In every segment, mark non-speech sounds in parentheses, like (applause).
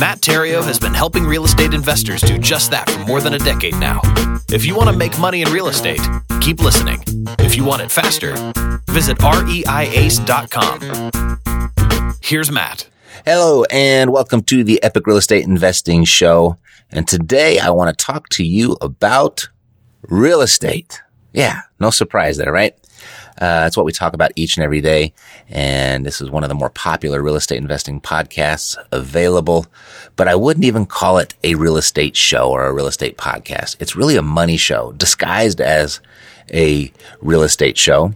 Matt Theriault has been helping real estate investors do just that for more than a decade now. If you want to make money in real estate, keep listening. If you want it faster, visit reiace.com. Here's Matt. Hello and welcome to the Epic Real Estate Investing Show. And today I want to talk to you about real estate. Yeah, no surprise there, right? Uh, that's what we talk about each and every day. And this is one of the more popular real estate investing podcasts available. But I wouldn't even call it a real estate show or a real estate podcast. It's really a money show disguised as a real estate show,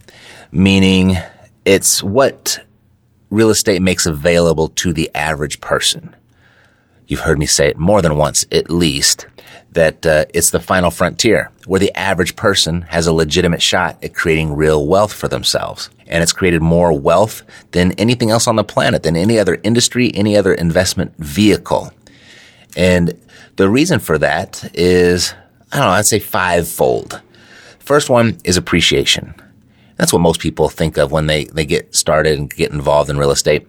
meaning it's what real estate makes available to the average person. You've heard me say it more than once, at least, that uh, it's the final frontier where the average person has a legitimate shot at creating real wealth for themselves. And it's created more wealth than anything else on the planet, than any other industry, any other investment vehicle. And the reason for that is, I don't know, I'd say fivefold. First one is appreciation. That's what most people think of when they, they get started and get involved in real estate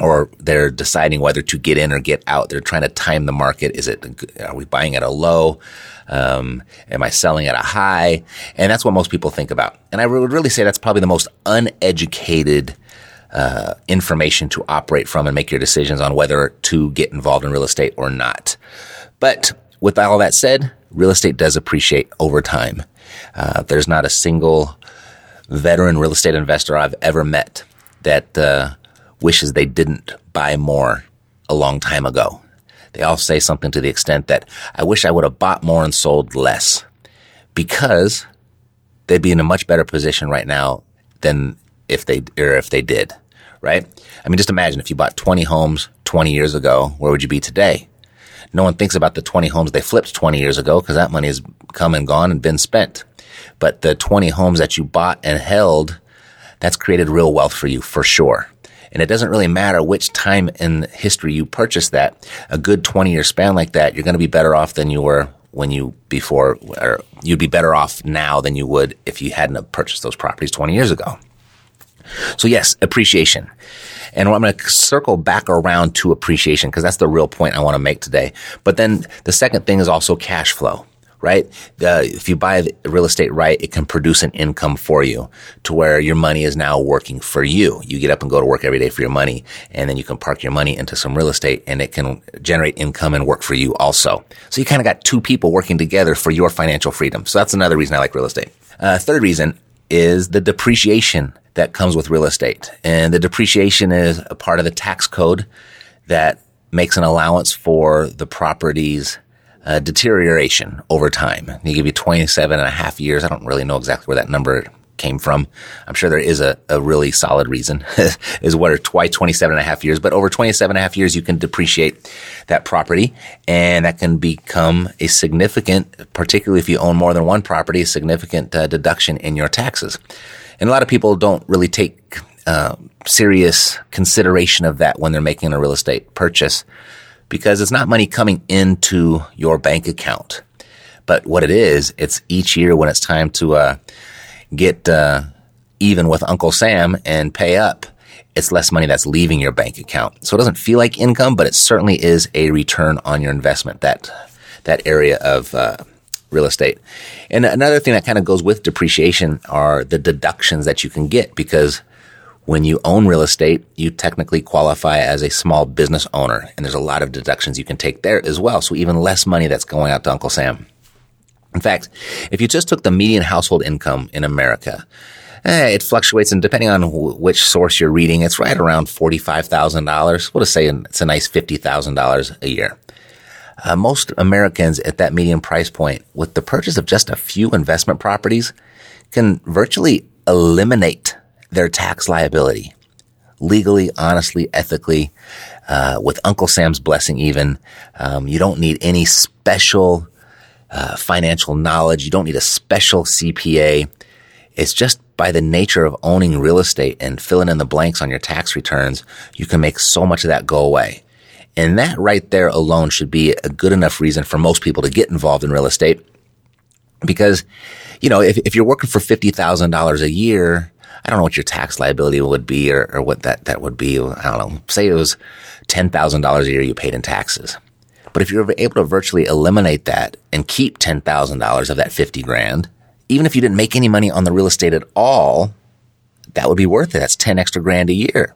or they're deciding whether to get in or get out. They're trying to time the market. Is it, are we buying at a low? Um, am I selling at a high? And that's what most people think about. And I would really say that's probably the most uneducated uh, information to operate from and make your decisions on whether to get involved in real estate or not. But with all that said, real estate does appreciate over time. Uh, there's not a single veteran real estate investor I've ever met that uh, wishes they didn't buy more a long time ago. They all say something to the extent that I wish I would have bought more and sold less because they'd be in a much better position right now than if they or if they did, right? I mean, just imagine if you bought 20 homes 20 years ago, where would you be today? No one thinks about the 20 homes they flipped 20 years ago because that money has come and gone and been spent. But the 20 homes that you bought and held, that's created real wealth for you for sure. And it doesn't really matter which time in history you purchase that. A good 20 year span like that, you're going to be better off than you were when you before, or you'd be better off now than you would if you hadn't purchased those properties 20 years ago. So yes, appreciation. And I'm going to circle back around to appreciation because that's the real point I want to make today. But then the second thing is also cash flow right? The, if you buy real estate right, it can produce an income for you to where your money is now working for you. You get up and go to work every day for your money and then you can park your money into some real estate and it can generate income and work for you also. So you kind of got two people working together for your financial freedom. So that's another reason I like real estate. Uh, third reason is the depreciation that comes with real estate. And the depreciation is a part of the tax code that makes an allowance for the property's uh, deterioration over time. They give you 27 and a half years. I don't really know exactly where that number came from. I'm sure there is a, a really solid reason (laughs) is what are twice 27 and a half years, but over 27 and a half years, you can depreciate that property and that can become a significant, particularly if you own more than one property, a significant uh, deduction in your taxes. And a lot of people don't really take uh, serious consideration of that when they're making a real estate purchase because it's not money coming into your bank account. But what it is, it's each year when it's time to uh, get uh, even with Uncle Sam and pay up, it's less money that's leaving your bank account. So it doesn't feel like income, but it certainly is a return on your investment. That that area of uh, real estate. And another thing that kind of goes with depreciation are the deductions that you can get because when you own real estate, you technically qualify as a small business owner, and there's a lot of deductions you can take there as well. So even less money that's going out to Uncle Sam. In fact, if you just took the median household income in America, eh, it fluctuates, and depending on w- which source you're reading, it's right around forty-five thousand dollars. We'll just say it's a nice fifty thousand dollars a year. Uh, most Americans at that median price point, with the purchase of just a few investment properties, can virtually eliminate their tax liability legally, honestly, ethically, uh, with Uncle Sam's blessing even. Um, you don't need any special uh, financial knowledge. You don't need a special CPA. It's just by the nature of owning real estate and filling in the blanks on your tax returns, you can make so much of that go away. And that right there alone should be a good enough reason for most people to get involved in real estate. Because, you know, if, if you're working for $50,000 a year, I don't know what your tax liability would be or, or what that, that would be. I don't know. Say it was $10,000 a year you paid in taxes. But if you're able to virtually eliminate that and keep $10,000 of that 50 grand, even if you didn't make any money on the real estate at all, that would be worth it. That's 10 extra grand a year.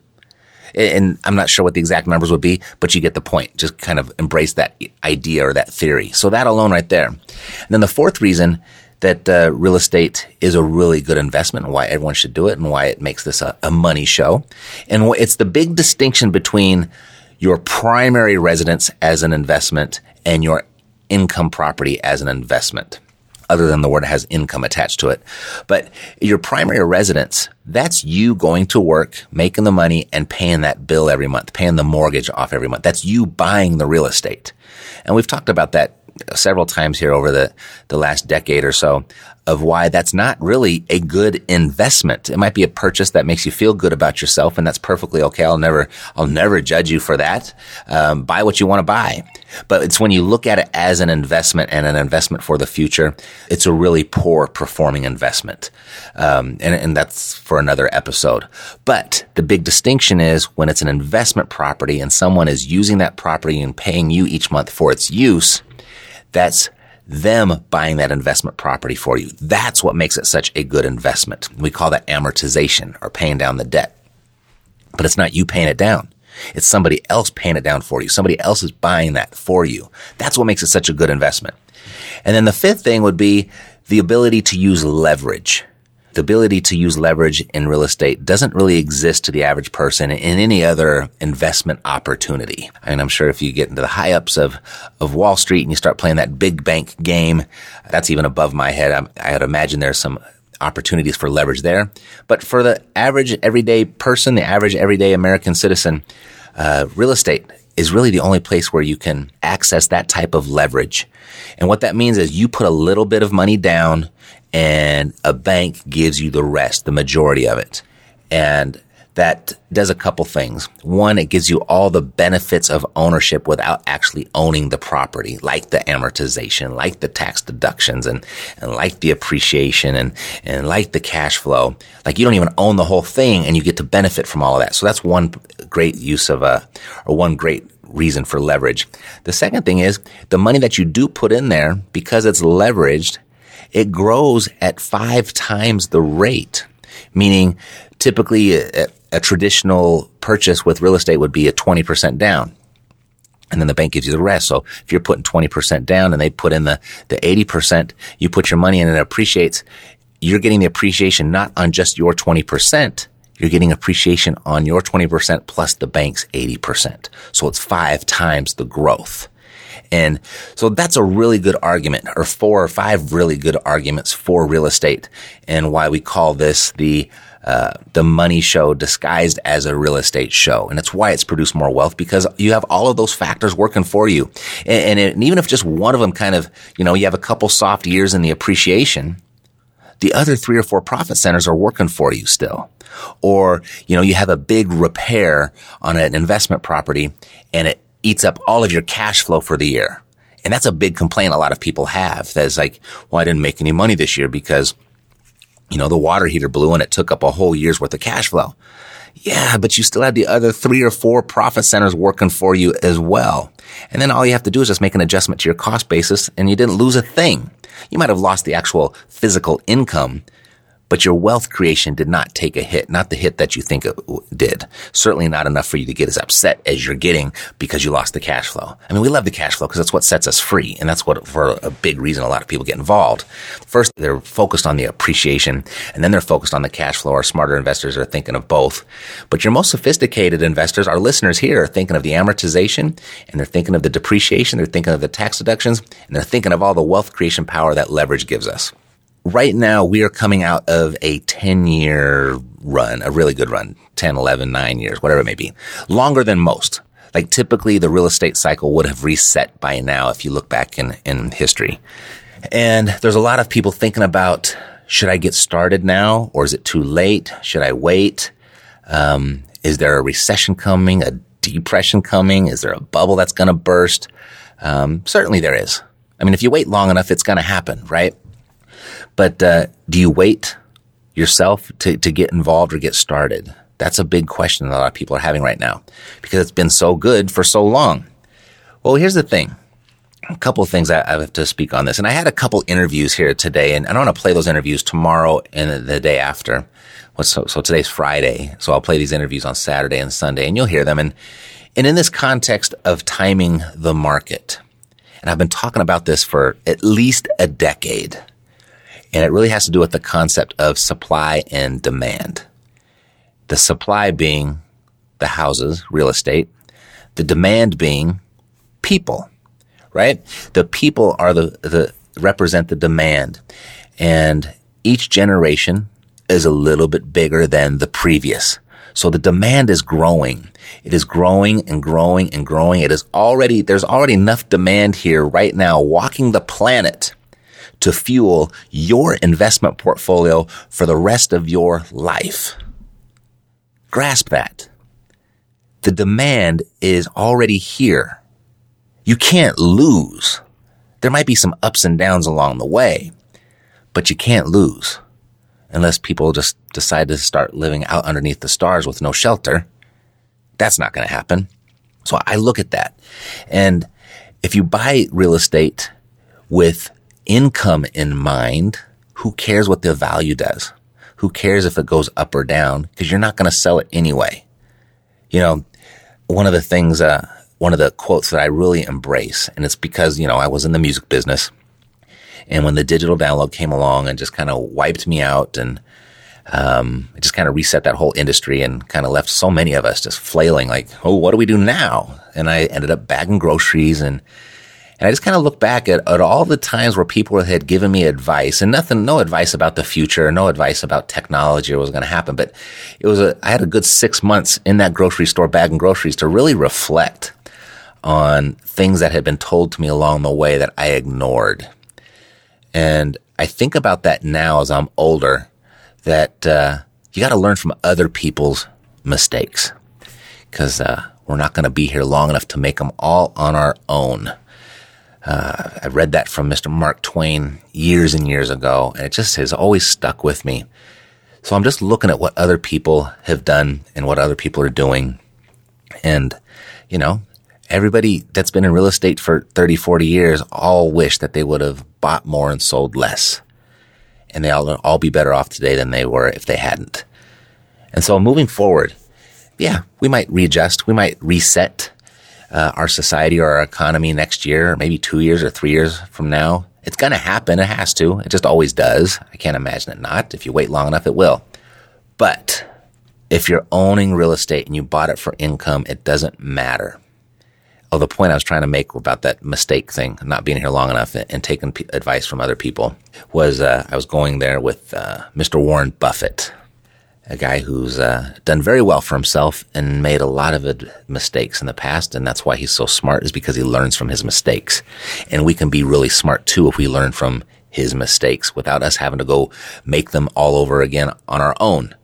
And I'm not sure what the exact numbers would be, but you get the point. Just kind of embrace that idea or that theory. So that alone right there. And then the fourth reason that uh, real estate is a really good investment and why everyone should do it and why it makes this a, a money show. And it's the big distinction between your primary residence as an investment and your income property as an investment other than the word has income attached to it. But your primary residence, that's you going to work, making the money and paying that bill every month, paying the mortgage off every month. That's you buying the real estate. And we've talked about that several times here over the, the last decade or so of why that's not really a good investment. It might be a purchase that makes you feel good about yourself, and that's perfectly okay. I'll never, I'll never judge you for that. Um, buy what you want to buy, but it's when you look at it as an investment and an investment for the future, it's a really poor performing investment, um, and and that's for another episode. But the big distinction is when it's an investment property and someone is using that property and paying you each month for its use. That's them buying that investment property for you. That's what makes it such a good investment. We call that amortization or paying down the debt. But it's not you paying it down. It's somebody else paying it down for you. Somebody else is buying that for you. That's what makes it such a good investment. And then the fifth thing would be the ability to use leverage the ability to use leverage in real estate doesn't really exist to the average person in any other investment opportunity. I mean, I'm sure if you get into the high ups of, of Wall Street and you start playing that big bank game, that's even above my head. I'm, I'd imagine there's some opportunities for leverage there. But for the average everyday person, the average everyday American citizen, uh, real estate is really the only place where you can access that type of leverage. And what that means is you put a little bit of money down and a bank gives you the rest, the majority of it. And that does a couple things. One, it gives you all the benefits of ownership without actually owning the property, like the amortization, like the tax deductions and, and like the appreciation and, and like the cash flow. Like you don't even own the whole thing and you get to benefit from all of that. So that's one great use of a, or one great reason for leverage. The second thing is the money that you do put in there because it's leveraged it grows at five times the rate, meaning typically a, a traditional purchase with real estate would be a 20% down. And then the bank gives you the rest. So if you're putting 20% down and they put in the, the 80%, you put your money in and it appreciates. You're getting the appreciation not on just your 20%. You're getting appreciation on your 20% plus the bank's 80%. So it's five times the growth. And so that's a really good argument or four or five really good arguments for real estate and why we call this the uh, the money show disguised as a real estate show. And it's why it's produced more wealth because you have all of those factors working for you. And, and, it, and even if just one of them kind of, you know, you have a couple soft years in the appreciation, the other three or four profit centers are working for you still. Or, you know, you have a big repair on an investment property and it eats up all of your cash flow for the year. And that's a big complaint a lot of people have. That's like, well, I didn't make any money this year because, you know, the water heater blew and it took up a whole year's worth of cash flow. Yeah, but you still had the other three or four profit centers working for you as well. And then all you have to do is just make an adjustment to your cost basis and you didn't lose a thing. You might have lost the actual physical income, but your wealth creation did not take a hit, not the hit that you think it did. Certainly not enough for you to get as upset as you're getting because you lost the cash flow. I mean, we love the cash flow because that's what sets us free. And that's what, for a big reason a lot of people get involved. First, they're focused on the appreciation and then they're focused on the cash flow. Our smarter investors are thinking of both. But your most sophisticated investors, our listeners here are thinking of the amortization and they're thinking of the depreciation. They're thinking of the tax deductions and they're thinking of all the wealth creation power that leverage gives us right now we are coming out of a 10 year run, a really good run, 10, 11, 9 years, whatever it may be, longer than most. Like typically the real estate cycle would have reset by now if you look back in, in history. And there's a lot of people thinking about, should I get started now or is it too late? Should I wait? Um, is there a recession coming, a depression coming? Is there a bubble that's going to burst? Um, certainly there is. I mean, if you wait long enough, it's going to happen, right? But uh, do you wait yourself to, to get involved or get started? That's a big question that a lot of people are having right now because it's been so good for so long. Well, here's the thing. A couple of things I, have to speak on this. And I had a couple interviews here today, and I don't want to play those interviews tomorrow and the day after. So, so today's Friday. So I'll play these interviews on Saturday and Sunday, and you'll hear them. And, and in this context of timing the market, and I've been talking about this for at least a decade. And it really has to do with the concept of supply and demand. The supply being the houses, real estate, the demand being people, right? The people are the, the, represent the demand. And each generation is a little bit bigger than the previous. So the demand is growing. It is growing and growing and growing. It is already, there's already enough demand here right now walking the planet to fuel your investment portfolio for the rest of your life. Grasp that. The demand is already here. You can't lose. There might be some ups and downs along the way, but you can't lose unless people just decide to start living out underneath the stars with no shelter. That's not going to happen. So I look at that. And if you buy real estate with income in mind, who cares what the value does? Who cares if it goes up or down? Because you're not going to sell it anyway. You know, one of the things, uh, one of the quotes that I really embrace, and it's because, you know, I was in the music business. And when the digital download came along and just kind of wiped me out and, um, it just kind of reset that whole industry and kind of left so many of us just flailing like, oh, what do we do now? And I ended up bagging groceries and and I just kind of look back at, at all the times where people had given me advice and nothing, no advice about the future, no advice about technology or what was going to happen. But it was a, I had a good six months in that grocery store bagging groceries to really reflect on things that had been told to me along the way that I ignored. And I think about that now as I'm older that, uh, you got to learn from other people's mistakes because, uh, we're not going to be here long enough to make them all on our own. Uh, I read that from Mr. Mark Twain years and years ago, and it just has always stuck with me. So I'm just looking at what other people have done and what other people are doing. And, you know, everybody that's been in real estate for 30, 40 years all wish that they would have bought more and sold less. And they all, all be better off today than they were if they hadn't. And so moving forward, yeah, we might readjust. We might reset uh, our society or our economy next year, or maybe two years or three years from now. It's going to happen. It has to. It just always does. I can't imagine it not. If you wait long enough, it will. But if you're owning real estate and you bought it for income, it doesn't matter. Oh, the point I was trying to make about that mistake thing, not being here long enough and, taking p- advice from other people, was uh, I was going there with uh, Mr. Warren Buffett a guy who's uh, done very well for himself and made a lot of mistakes in the past. And that's why he's so smart is because he learns from his mistakes. And we can be really smart too if we learn from his mistakes without us having to go make them all over again on our own.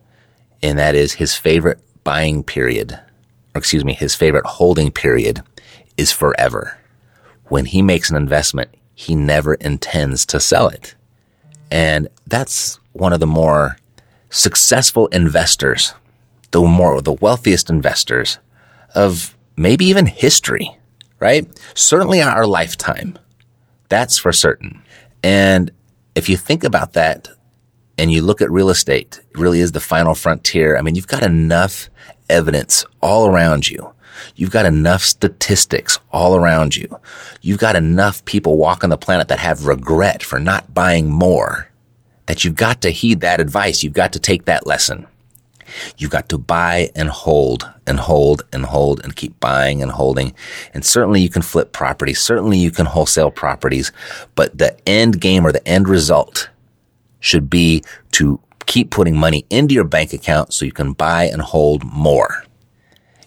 And that is his favorite buying period, or excuse me, his favorite holding period is forever. When he makes an investment, he never intends to sell it. And that's one of the more successful investors, the more, the wealthiest investors of maybe even history, right? Certainly our lifetime. That's for certain. And if you think about that and you look at real estate, it really is the final frontier. I mean, you've got enough evidence all around you. You've got enough statistics all around you. You've got enough people walking the planet that have regret for not buying more that you've got to heed that advice. You've got to take that lesson. You've got to buy and hold and hold and hold and keep buying and holding. And certainly you can flip properties. Certainly you can wholesale properties, but the end game or the end result should be to keep putting money into your bank account so you can buy and hold more.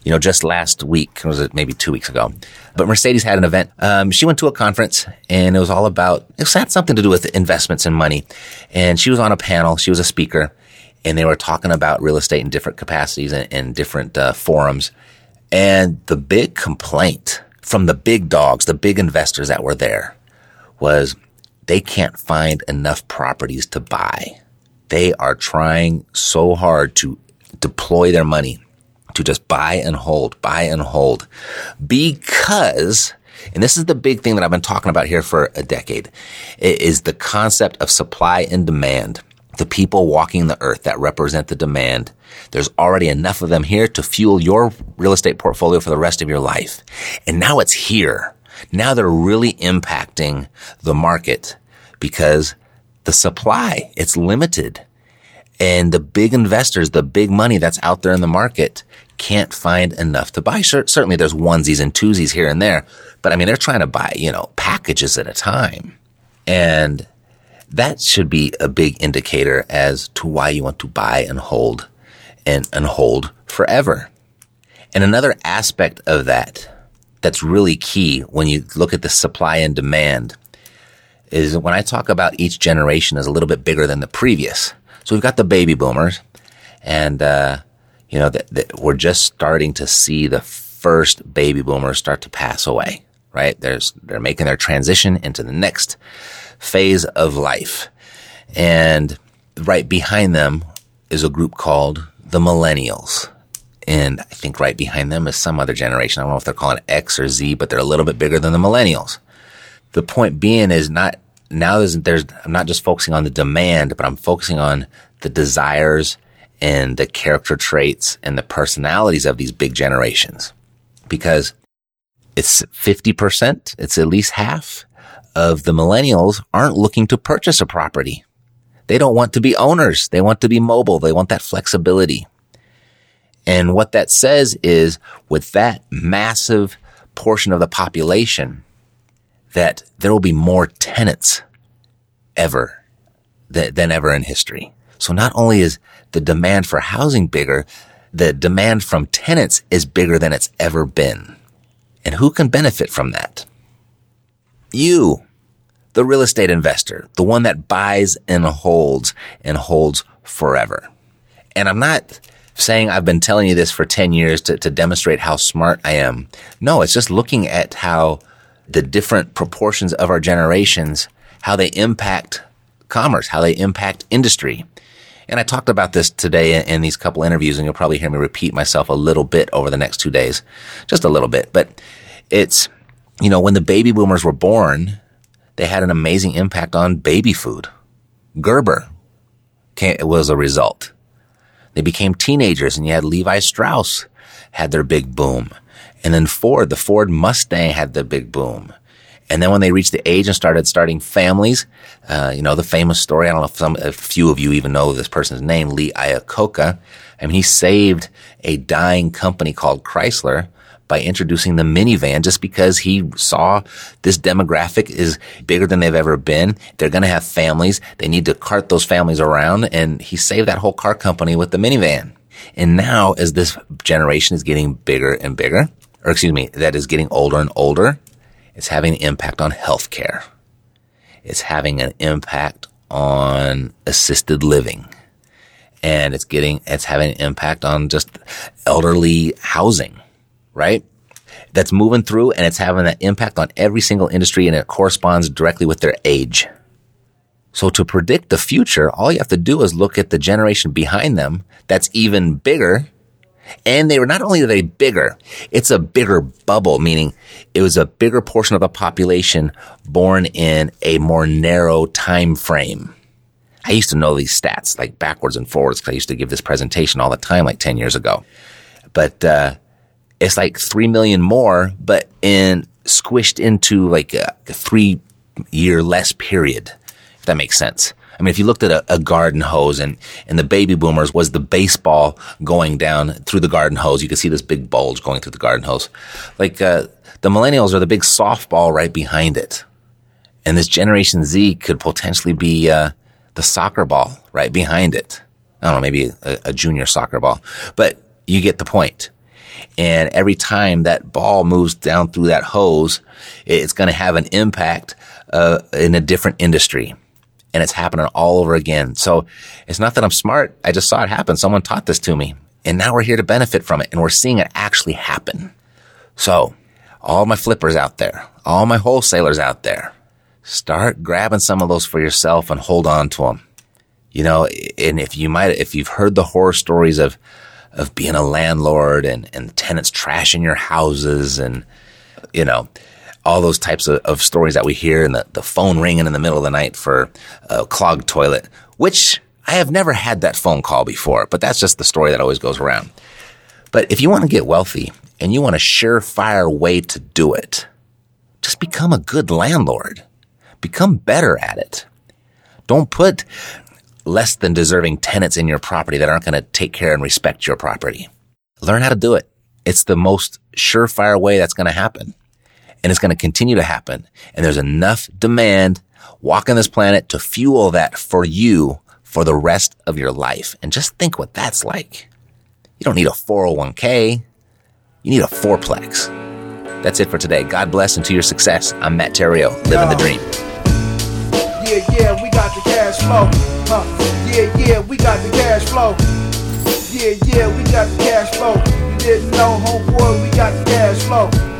You know, just last week, was it maybe two weeks ago? But Mercedes had an event. Um, she went to a conference and it was all about, it had something to do with investments and money. And she was on a panel. She was a speaker and they were talking about real estate in different capacities and, and different uh, forums. And the big complaint from the big dogs, the big investors that were there was they can't find enough properties to buy. They are trying so hard to deploy their money to just buy and hold, buy and hold because and this is the big thing that I've been talking about here for a decade, is the concept of supply and demand. The people walking the earth that represent the demand. There's already enough of them here to fuel your real estate portfolio for the rest of your life. And now it's here. Now they're really impacting the market because the supply, it's limited. And the big investors, the big money that's out there in the market can't find enough to buy. Sure, certainly there's onesies and twosies here and there, but I mean, they're trying to buy, you know, packages at a time. And that should be a big indicator as to why you want to buy and hold and, and hold forever. And another aspect of that that's really key when you look at the supply and demand is when I talk about each generation is a little bit bigger than the previous. So we've got the baby boomers, and uh, you know that, that we're just starting to see the first baby boomers start to pass away. Right? There's they're making their transition into the next phase of life, and right behind them is a group called the millennials. And I think right behind them is some other generation. I don't know if they're calling X or Z, but they're a little bit bigger than the millennials. The point being is not now there's, there's, I'm not just focusing on the demand, but I'm focusing on the desires and the character traits and the personalities of these big generations because it's 50%, it's at least half of the millennials aren't looking to purchase a property. They don't want to be owners. They want to be mobile. They want that flexibility. And what that says is with that massive portion of the population, that there will be more tenants ever th- than ever in history. So not only is the demand for housing bigger, the demand from tenants is bigger than it's ever been. And who can benefit from that? You, the real estate investor, the one that buys and holds and holds forever. And I'm not saying I've been telling you this for 10 years to, to demonstrate how smart I am. No, it's just looking at how the different proportions of our generations, how they impact commerce, how they impact industry. And I talked about this today in, these couple interviews, and you'll probably hear me repeat myself a little bit over the next two days, just a little bit. But it's, you know, when the baby boomers were born, they had an amazing impact on baby food. Gerber was a result. They became teenagers, and you had Levi Strauss had their big boom. And then Ford, the Ford Mustang had the big boom. And then when they reached the age and started starting families, uh, you know, the famous story, I don't know if some, a few of you even know this person's name, Lee Iacocca. I mean, he saved a dying company called Chrysler by introducing the minivan just because he saw this demographic is bigger than they've ever been. They're going to have families. They need to cart those families around. And he saved that whole car company with the minivan. And now as this generation is getting bigger and bigger, or excuse me, that is getting older and older, it's having an impact on healthcare. It's having an impact on assisted living. And it's getting, it's having an impact on just elderly housing, right? That's moving through and it's having that impact on every single industry and it corresponds directly with their age. So to predict the future, all you have to do is look at the generation behind them that's even bigger and they were not only are they bigger, it's a bigger bubble, meaning it was a bigger portion of the population born in a more narrow time frame. I used to know these stats like backwards and forwards because I used to give this presentation all the time like 10 years ago. But, uh, it's like 3 million more, but in squished into like a, a three year less period, if that makes sense. I mean, if you looked at a, a, garden hose and, and the baby boomers was the baseball going down through the garden hose, you could see this big bulge going through the garden hose. Like, uh, the millennials are the big softball right behind it. And this Generation Z could potentially be, uh, the soccer ball right behind it. I don't know, maybe a, a junior soccer ball, but you get the point. And every time that ball moves down through that hose, it's going to have an impact uh, in a different industry. And it's happening all over again. So it's not that I'm smart. I just saw it happen. Someone taught this to me. And now we're here to benefit from it. And we're seeing it actually happen. So all my flippers out there, all my wholesalers out there, start grabbing some of those for yourself and hold on to them. You know, and if you might, if you've heard the horror stories of, of being a landlord and, and tenants trashing your houses and, you know, all those types of, of stories that we hear and the, the phone ringing in the middle of the night for a clogged toilet, which I have never had that phone call before, but that's just the story that always goes around. But if you want to get wealthy and you want a surefire way to do it, just become a good landlord. Become better at it. Don't put less than deserving tenants in your property that aren't going to take care and respect your property. Learn how to do it. It's the most surefire way that's going to happen. And it's going to continue to happen. And there's enough demand walking this planet to fuel that for you for the rest of your life. And just think what that's like. You don't need a 401k. You need a fourplex. That's it for today. God bless and to your success. I'm Matt Theriault, living the dream. Yeah, yeah, we got the cash flow. Huh. Yeah, yeah, we got the cash flow. Yeah, yeah, we got the cash flow. You didn't know, homeboy, we got the cash flow.